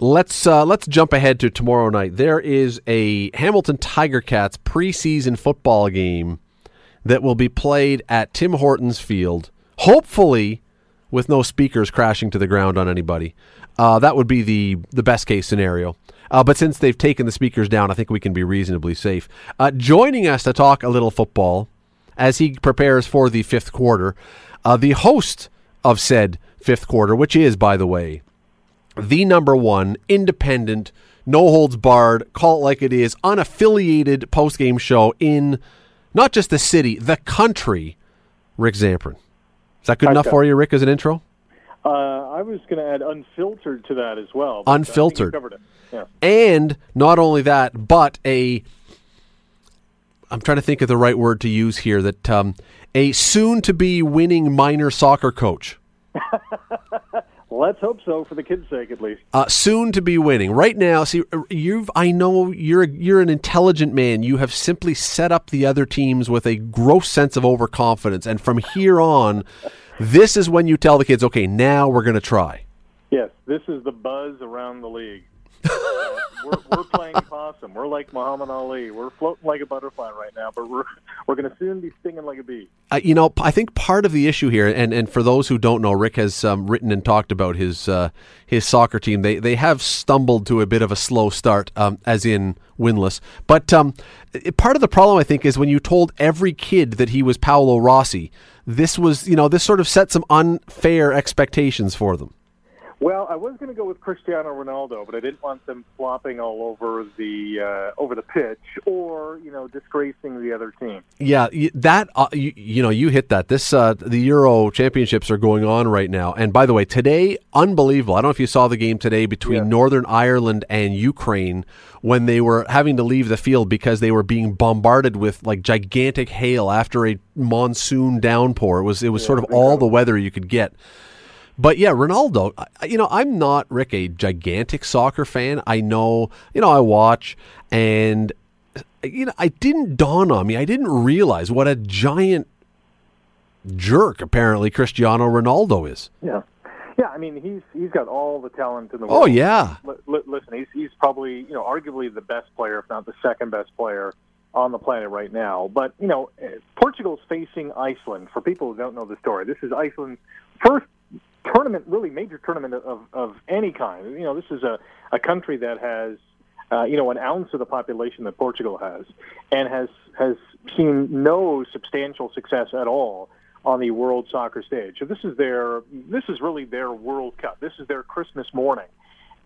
let's uh, let's jump ahead to tomorrow night. There is a Hamilton Tiger Cats preseason football game that will be played at Tim Hortons Field. Hopefully, with no speakers crashing to the ground on anybody. Uh, that would be the the best case scenario. Uh, but since they've taken the speakers down, I think we can be reasonably safe. Uh, joining us to talk a little football as he prepares for the fifth quarter, uh, the host of said fifth quarter, which is, by the way, the number one independent, no holds barred, call it like it is, unaffiliated post game show in not just the city, the country. Rick Zamperin. Is that good enough for you, Rick, as an intro? Uh, I was going to add unfiltered to that as well. Unfiltered. Yeah. And not only that, but a. I'm trying to think of the right word to use here. That um, a soon-to-be winning minor soccer coach. Let's hope so for the kids' sake, at least. Uh, soon to be winning. Right now, see, you've. I know you're. You're an intelligent man. You have simply set up the other teams with a gross sense of overconfidence, and from here on, this is when you tell the kids, "Okay, now we're going to try." Yes, this is the buzz around the league. we're, we're playing possum. We're like Muhammad Ali. We're floating like a butterfly right now, but we're we're going to soon be stinging like a bee. Uh, you know, I think part of the issue here, and, and for those who don't know, Rick has um, written and talked about his uh, his soccer team. They they have stumbled to a bit of a slow start, um, as in winless. But um, part of the problem, I think, is when you told every kid that he was Paolo Rossi. This was, you know, this sort of set some unfair expectations for them. Well, I was going to go with Cristiano Ronaldo, but I didn't want them flopping all over the uh, over the pitch or you know disgracing the other team. Yeah, that uh, you, you, know you hit that. This uh, the Euro Championships are going on right now, and by the way, today unbelievable. I don't know if you saw the game today between Northern Ireland and Ukraine when they were having to leave the field because they were being bombarded with like gigantic hail after a monsoon downpour. It was it was yeah, sort of all the weather you could get. But yeah, Ronaldo, you know, I'm not, Rick, a gigantic soccer fan. I know, you know, I watch and, you know, I didn't dawn on me. I didn't realize what a giant jerk apparently Cristiano Ronaldo is. Yeah. Yeah, I mean he's he's got all the talent in the oh, world. Oh yeah. L- l- listen, he's he's probably you know arguably the best player, if not the second best player on the planet right now. But you know, eh, Portugal's facing Iceland. For people who don't know the story, this is Iceland's first tournament, really major tournament of, of any kind. You know, this is a, a country that has, uh, you know, an ounce of the population that Portugal has, and has has seen no substantial success at all on the World Soccer stage. So this is their this is really their World Cup. This is their Christmas morning,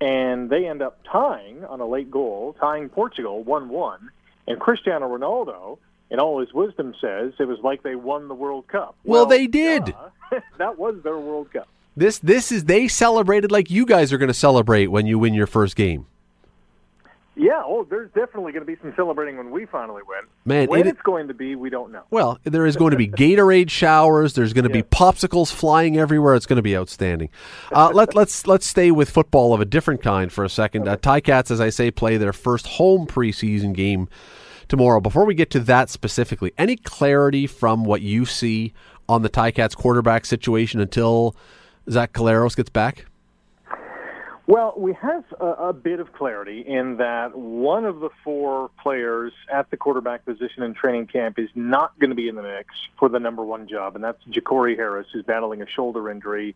and they end up tying on a late goal, tying Portugal one one, and Cristiano Ronaldo. In all his wisdom, says it was like they won the World Cup. Well, well they did. that was their World Cup. This this is they celebrated like you guys are going to celebrate when you win your first game. Yeah, oh, there's definitely going to be some celebrating when we finally win. Man, when it, it's going to be, we don't know. Well, there is going to be Gatorade showers. There's going to yeah. be popsicles flying everywhere. It's going to be outstanding. Uh, let, let's let's stay with football of a different kind for a second. Uh, Cats, as I say, play their first home preseason game tomorrow. Before we get to that specifically, any clarity from what you see on the Ticats quarterback situation until Zach Collaros gets back? Well, we have a, a, bit of clarity in that one of the four players at the quarterback position in training camp is not going to be in the mix for the number one job, and that's Jacory Harris, who's battling a shoulder injury.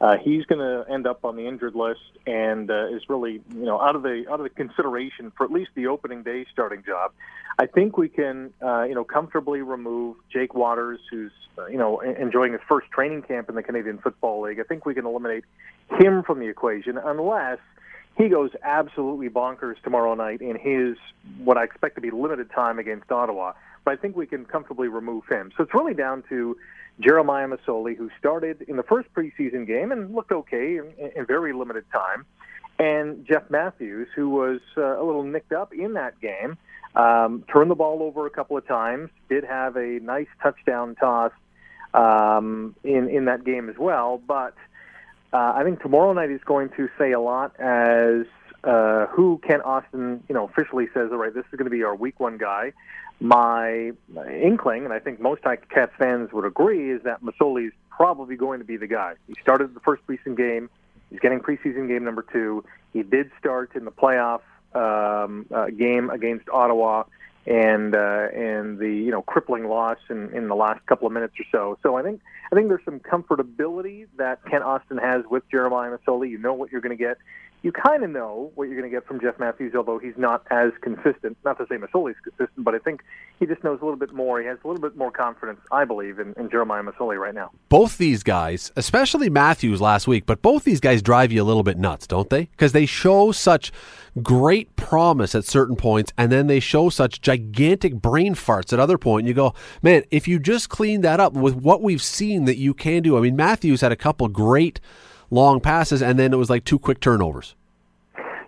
Uh, he's going to end up on the injured list and uh, is really, you know, out of the out of the consideration for at least the opening day starting job. I think we can, uh, you know, comfortably remove Jake Waters, who's, uh, you know, enjoying his first training camp in the Canadian Football League. I think we can eliminate him from the equation unless he goes absolutely bonkers tomorrow night in his what I expect to be limited time against Ottawa. But I think we can comfortably remove him. So it's really down to Jeremiah Masoli, who started in the first preseason game and looked okay in, in very limited time, and Jeff Mathews, who was uh, a little nicked up in that game, um, turned the ball over a couple of times, did have a nice touchdown toss um, in in that game as well. But uh, I think tomorrow night is going to say a lot as uh, who Kent Austin, you know, officially says, all right, this is going to be our week one guy my inkling, and I think most Cats fans would agree, is that Masoli is probably going to be the guy. He started the first preseason game. He's getting preseason game number two. He did start in the playoff um, uh, game against Ottawa and uh, and the you know crippling loss in, in the last couple of minutes or so. So I think I think there's some comfortability that Kent Austin has with Jeremiah Masoli. You know what you're going to get you kind of know what you're going to get from Jeff Mathews, although he's not as consistent. Not to say Masoli's consistent, but I think he just knows a little bit more. He has a little bit more confidence, I believe, in, in Jeremiah Masoli right now. Both these guys, especially Mathews last week, but both these guys drive you a little bit nuts, don't they? Because they show such great promise at certain points, and then they show such gigantic brain farts at other point. You go, man, if you just clean that up with what we've seen that you can do. I mean, Mathews had a couple great long passes, and then it was like two quick turnovers.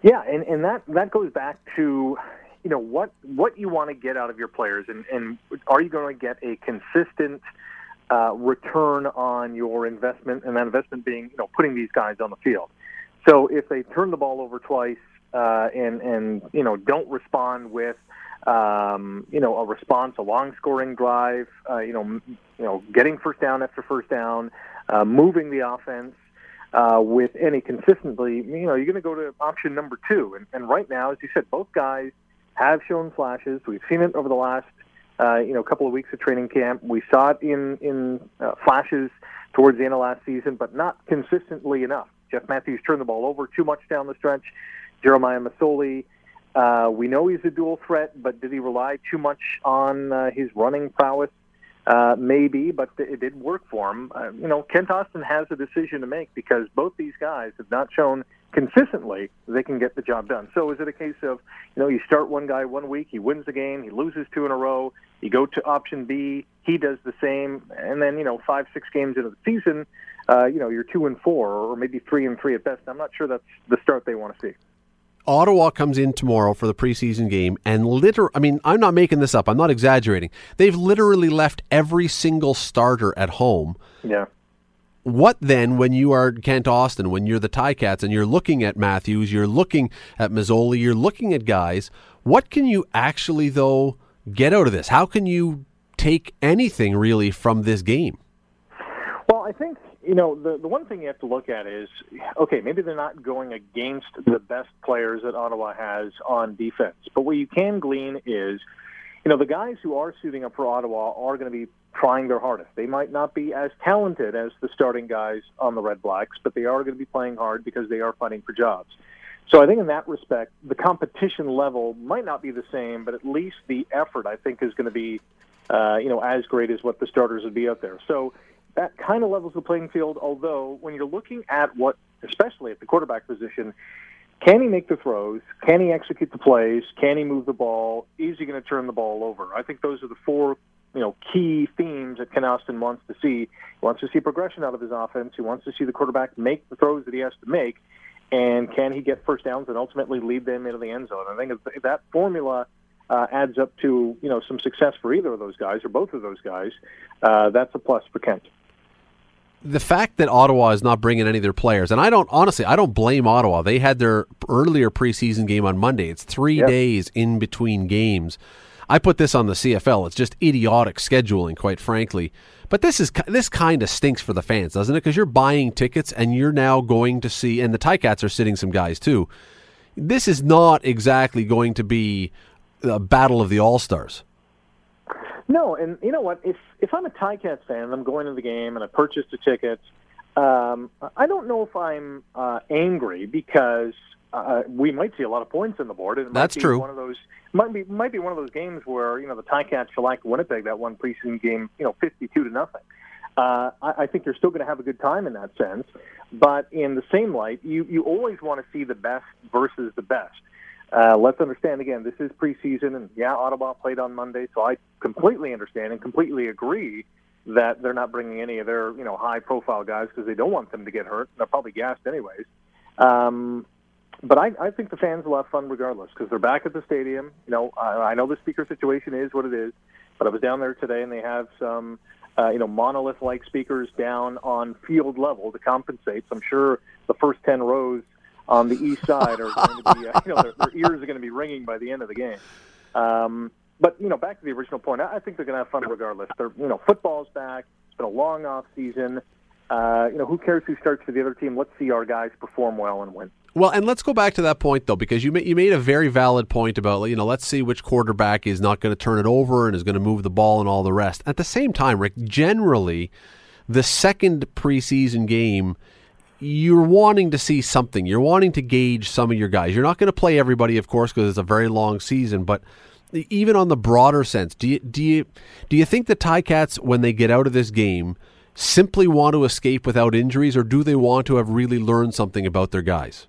Yeah, and, and that, that goes back to you know what what you want to get out of your players, and, and are you going to get a consistent uh, return on your investment, and that investment being you know putting these guys on the field. So if they turn the ball over twice uh, and and you know don't respond with um, you know a response, a long scoring drive, uh, you know m- you know getting first down after first down, uh, moving the offense, uh, with any consistently, you know, you're going to go to option number two. And, and right now, as you said, both guys have shown flashes. We've seen it over the last, uh, you know, couple of weeks of training camp. We saw it in in uh, flashes towards the end of last season, but not consistently enough. Jeff Mathews turned the ball over too much down the stretch. Jeremiah Masoli, uh, we know he's a dual threat, but did he rely too much on uh, his running prowess? Uh, maybe, but it did work for him. Uh, you know, Kent Austin has a decision to make because both these guys have not shown consistently they can get the job done. So is it a case of, you know, you start one guy one week, he wins the game, he loses two in a row, you go to option B, he does the same, and then, you know, five, six games into the season, uh, you know, you're two and four, or maybe three and three at best. I'm not sure that's the start they want to see. Ottawa comes in tomorrow for the preseason game, and liter I mean, I'm not making this up. I'm not exaggerating. They've literally left every single starter at home. Yeah. What then, when you are Kent Austin, when you're the Ticats, and you're looking at Mathews, you're looking at Masoli you're looking at guys, what can you actually, though, get out of this? How can you take anything really from this game? Well, I think you know, the the one thing you have to look at is, okay, maybe they're not going against the best players that Ottawa has on defense, but what you can glean is, you know, the guys who are suiting up for Ottawa are going to be trying their hardest. They might not be as talented as the starting guys on the Red Blacks, but they are going to be playing hard because they are fighting for jobs. So I think in that respect, the competition level might not be the same, but at least the effort I think is going to be, uh, you know, as great as what the starters would be out there. So that kind of levels the playing field. Although, when you're looking at what, especially at the quarterback position, can he make the throws? Can he execute the plays? Can he move the ball? Is he going to turn the ball over? I think those are the four, you know, key themes that Kent Austin wants to see. He wants to see progression out of his offense. He wants to see the quarterback make the throws that he has to make, and can he get first downs and ultimately lead them into the end zone? I think if that formula uh, adds up to you know some success for either of those guys or both of those guys, uh, that's a plus for Kent the fact that Ottawa is not bringing any of their players, and I don't honestly, I don't blame Ottawa. They had their earlier preseason game on Monday. It's three yep. days in between games. I put this on the CFL. It's just idiotic scheduling, quite frankly. But this is this kind of stinks for the fans, doesn't it? Because you're buying tickets and you're now going to see, and the Ticats are sitting some guys too. This is not exactly going to be a battle of the All Stars. No, and you know what? If if I'm a Ticats fan and I'm going to the game and I purchased a ticket, um, I don't know if I'm uh, angry because uh, we might see a lot of points on the board. And it That's true. One of those might be might be one of those games where you know the Ticats shellacked Winnipeg that one preseason game, you know, fifty-two to nothing. Uh, I, I think you're still going to have a good time in that sense, but in the same light, you you always want to see the best versus the best. Uh, let's understand again, this is preseason, and yeah, Ottawa played on Monday, so I completely understand and completely agree that they're not bringing any of their you know high profile guys because they don't want them to get hurt. They're probably gassed anyways. Um, but I, I think the fans will have fun regardless because they're back at the stadium. You know, I, I know the speaker situation is what it is, but I was down there today and they have some, uh, you know, monolith-like speakers down on field level to compensate. So I'm sure the first ten rows on the east side are going to be, uh, you know, their, their ears are going to be ringing by the end of the game. Um, but you know, back to the original point, I, I think they're going to have fun regardless. They're, you know, football's back. It's been a long off season. uh, you know, who cares who starts for the other team? Let's see our guys perform well and win. Well, and let's go back to that point though, because you made, you made a very valid point about you know let's see which quarterback is not going to turn it over and is going to move the ball and all the rest. At the same time, Rick, generally, the second preseason game, you're wanting to see something. You're wanting to gauge some of your guys. You're not going to play everybody, of course, because it's a very long season, but even on the broader sense, do you do you do you think the Ticats when they get out of this game simply want to escape without injuries, or do they want to have really learned something about their guys?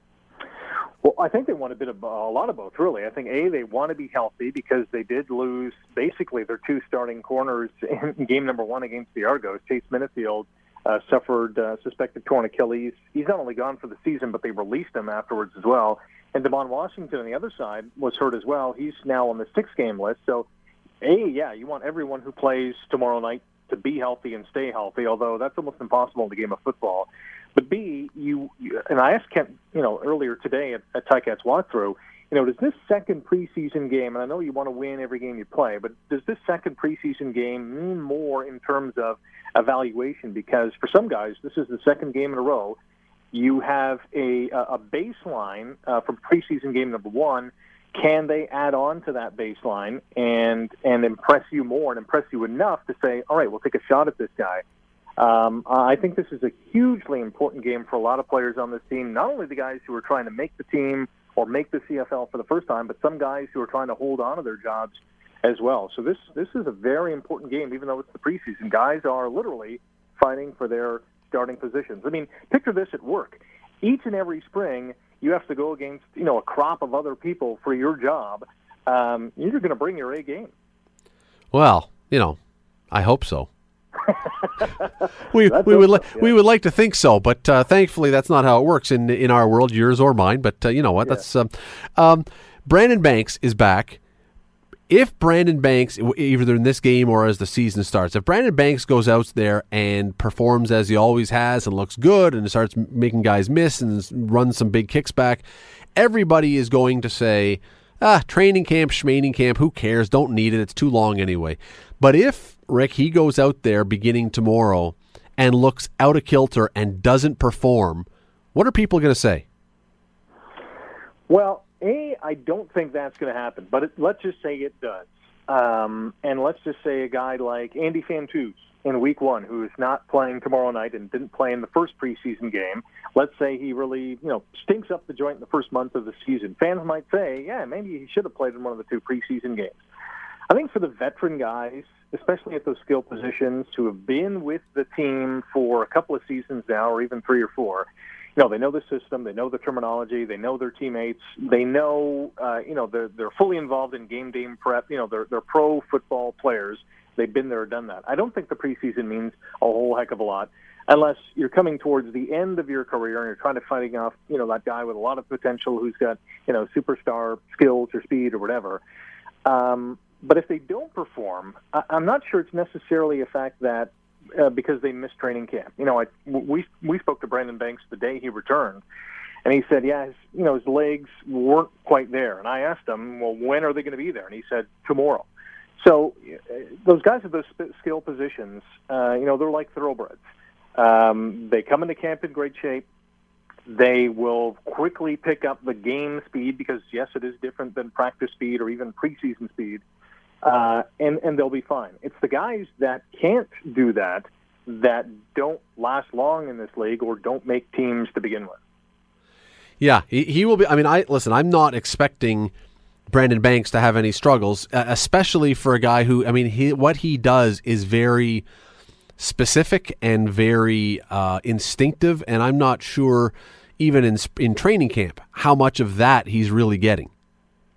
Well, I think they want a bit of a lot of both, really. I think a they want to be healthy because they did lose basically their two starting corners in game number one against the Argos. Chase Minnifield uh, suffered uh, suspected torn Achilles. He's not only gone for the season, but they released him afterwards as well. And Devon Washington on the other side was hurt as well. He's now on the six-game list. So, a yeah, you want everyone who plays tomorrow night to be healthy and stay healthy. Although that's almost impossible in the game of football. But B, you, and I asked Kent, you know, earlier today at, at Ticats walkthrough, you know, does this second preseason game, and I know you want to win every game you play, but does this second preseason game mean more in terms of evaluation? Because for some guys, this is the second game in a row. You have a, a baseline uh, from preseason game number one. Can they add on to that baseline and and impress you more and impress you enough to say, all right, we'll take a shot at this guy? Um, I think this is a hugely important game for a lot of players on this team. Not only the guys who are trying to make the team or make the CFL for the first time, but some guys who are trying to hold on to their jobs as well. So this this is a very important game, even though it's the preseason. Guys are literally fighting for their starting positions. I mean, picture this at work. Each and every spring, you have to go against you know a crop of other people for your job. Um, you're going to bring your A game. Well, you know, I hope so. we we would li- yeah. we would like to think so, but uh, thankfully that's not how it works in in our world, yours or mine. But uh, you know what? Yeah. That's um, um, Brandon Banks is back. If Brandon Banks, either in this game or as the season starts, if Brandon Banks goes out there and performs as he always has and looks good and starts making guys miss and runs some big kicks back, everybody is going to say, ah, training camp, schmaining camp, who cares? Don't need it. It's too long anyway. But if Rick, he goes out there beginning tomorrow and looks out of kilter and doesn't perform, what are people going to say? Well, A, I don't think that's going to happen, but it, let's just say it does. Um, and let's just say a guy like Andy Fantuz in week one, who is not playing tomorrow night and didn't play in the first preseason game, let's say he really, you know, stinks up the joint in the first month of the season. Fans might say, yeah, maybe he should have played in one of the two preseason games. I think for the veteran guys, especially at those skill positions, who have been with the team for a couple of seasons now, or even three or four, know, they know the system, they know the terminology, they know their teammates, they know, uh, you know, they're they're fully involved in game day prep. You know, they're they're pro football players. They've been there, done that. I don't think the preseason means a whole heck of a lot, unless you're coming towards the end of your career and you're trying to fighting off, you know, that guy with a lot of potential who's got, you know, superstar skills or speed or whatever. Um, but if they don't perform, I, I'm not sure it's necessarily a fact that uh, because they missed training camp. You know, I, we we spoke to Brandon Banks the day he returned, and he said, yeah, his, you know, his legs weren't quite there. And I asked him, well, when are they going to be there? And he said, tomorrow. So uh, those guys at those skill positions, uh, you know, they're like thoroughbreds. Um, they come into camp in great shape. They will quickly pick up the game speed because, yes, it is different than practice speed or even preseason speed uh, and and they'll be fine. It's the guys that can't do that that don't last long in this league or don't make teams to begin with. Yeah, he, he will be. I mean, I listen. I'm not expecting Brandon Banks to have any struggles, especially for a guy who. I mean, he, what he does is very specific and very uh, instinctive, and I'm not sure even in in training camp how much of that he's really getting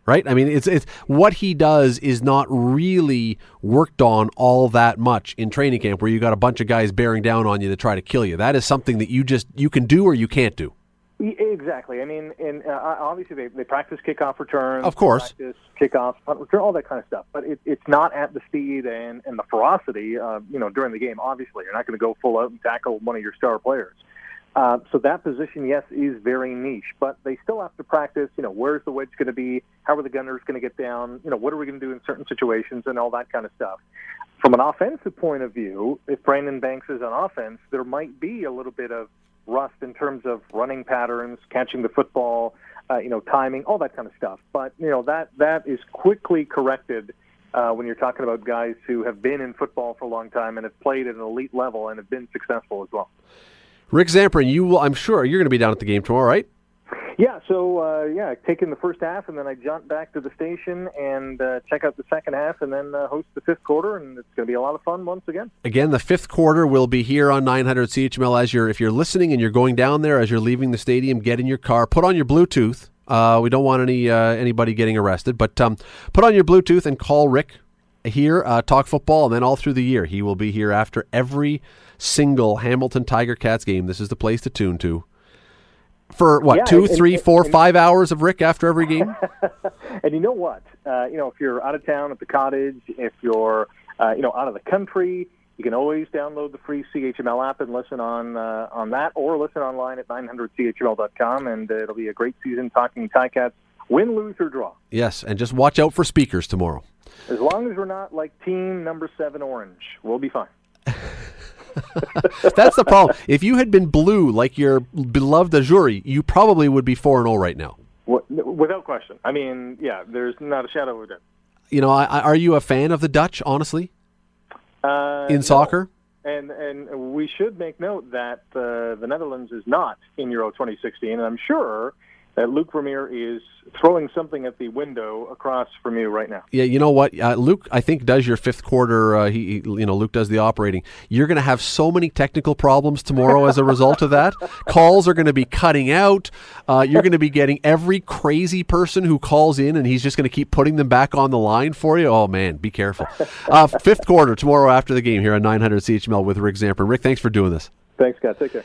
right? I mean, it's it's what he does is not really worked on all that much in training camp, where you got a bunch of guys bearing down on you to try to kill you. That is something that you just you can do or you can't do. Exactly. I mean, and uh, obviously they, they practice kickoff returns, of course, practice kickoff punt return, all that kind of stuff. But it, it's not at the speed and, and the ferocity, uh, you know, during the game. Obviously, you're not going to go full out and tackle one of your star players. Uh, so that position, yes, is very niche, but they still have to practice. You know, where's the wedge going to be? How are the gunners going to get down? You know, what are we going to do in certain situations and all that kind of stuff. from an offensive point of view, if Brandon Banks is on offense, there might be a little bit of rust in terms of running patterns, catching the football, uh, you know, timing, all that kind of stuff. But you know that that is quickly corrected uh, when you're talking about guys who have been in football for a long time and have played at an elite level and have been successful as well. Rick Zamperin, you will, I'm sure you're going to be down at the game tomorrow, right? Yeah, so uh, yeah, taking the first half, and then I jump back to the station and uh, check out the second half, and then uh, host the fifth quarter, and it's going to be a lot of fun once again. Again, the fifth quarter will be here on 900 CHML. As you're, if you're listening and you're going down there, as you're leaving the stadium, get in your car, put on your Bluetooth. Uh, we don't want any uh, anybody getting arrested, but um, put on your Bluetooth and call Rick here, uh, talk football, and then all through the year. He will be here after every single Hamilton Tiger Cats game. This is the place to tune to for what Yeah, two, and- three, and- four, and- five hours of Rick after every game. and you know what? Uh, you know, if you're out of town at the cottage, if you're uh, you know out of the country, you can always download the free CHML app and listen on uh, on that, or listen online at 900chml.com, and uh, it'll be a great season talking Ticats, win, lose, or draw. yes, and just watch out for speakers tomorrow. As long as we're not like team number seven orange, we'll be fine. That's the problem. If you had been blue like your beloved Azzurri, you probably would be four and zero right now. Without question. I mean, yeah, there's not a shadow of a doubt. You know, I, I, are you a fan of the Dutch? Honestly, Uh, in no. soccer, And and we should make note that uh, the Netherlands is not in Euro 2016, and I'm sure that Luke Vermeer is throwing something at the window across from you right now. yeah. You know what, uh, Luke? I think does your fifth quarter. Uh, he, you know, Luke does the operating. You're going to have so many technical problems tomorrow as a result of that. Calls are going to be cutting out. Uh, you're going to be getting every crazy person who calls in, and he's just going to keep putting them back on the line for you. Oh man, be careful. Uh, fifth quarter tomorrow after the game here on 900 CHML with Rick Zamper. Rick, thanks for doing this. Thanks, Scott. Take care.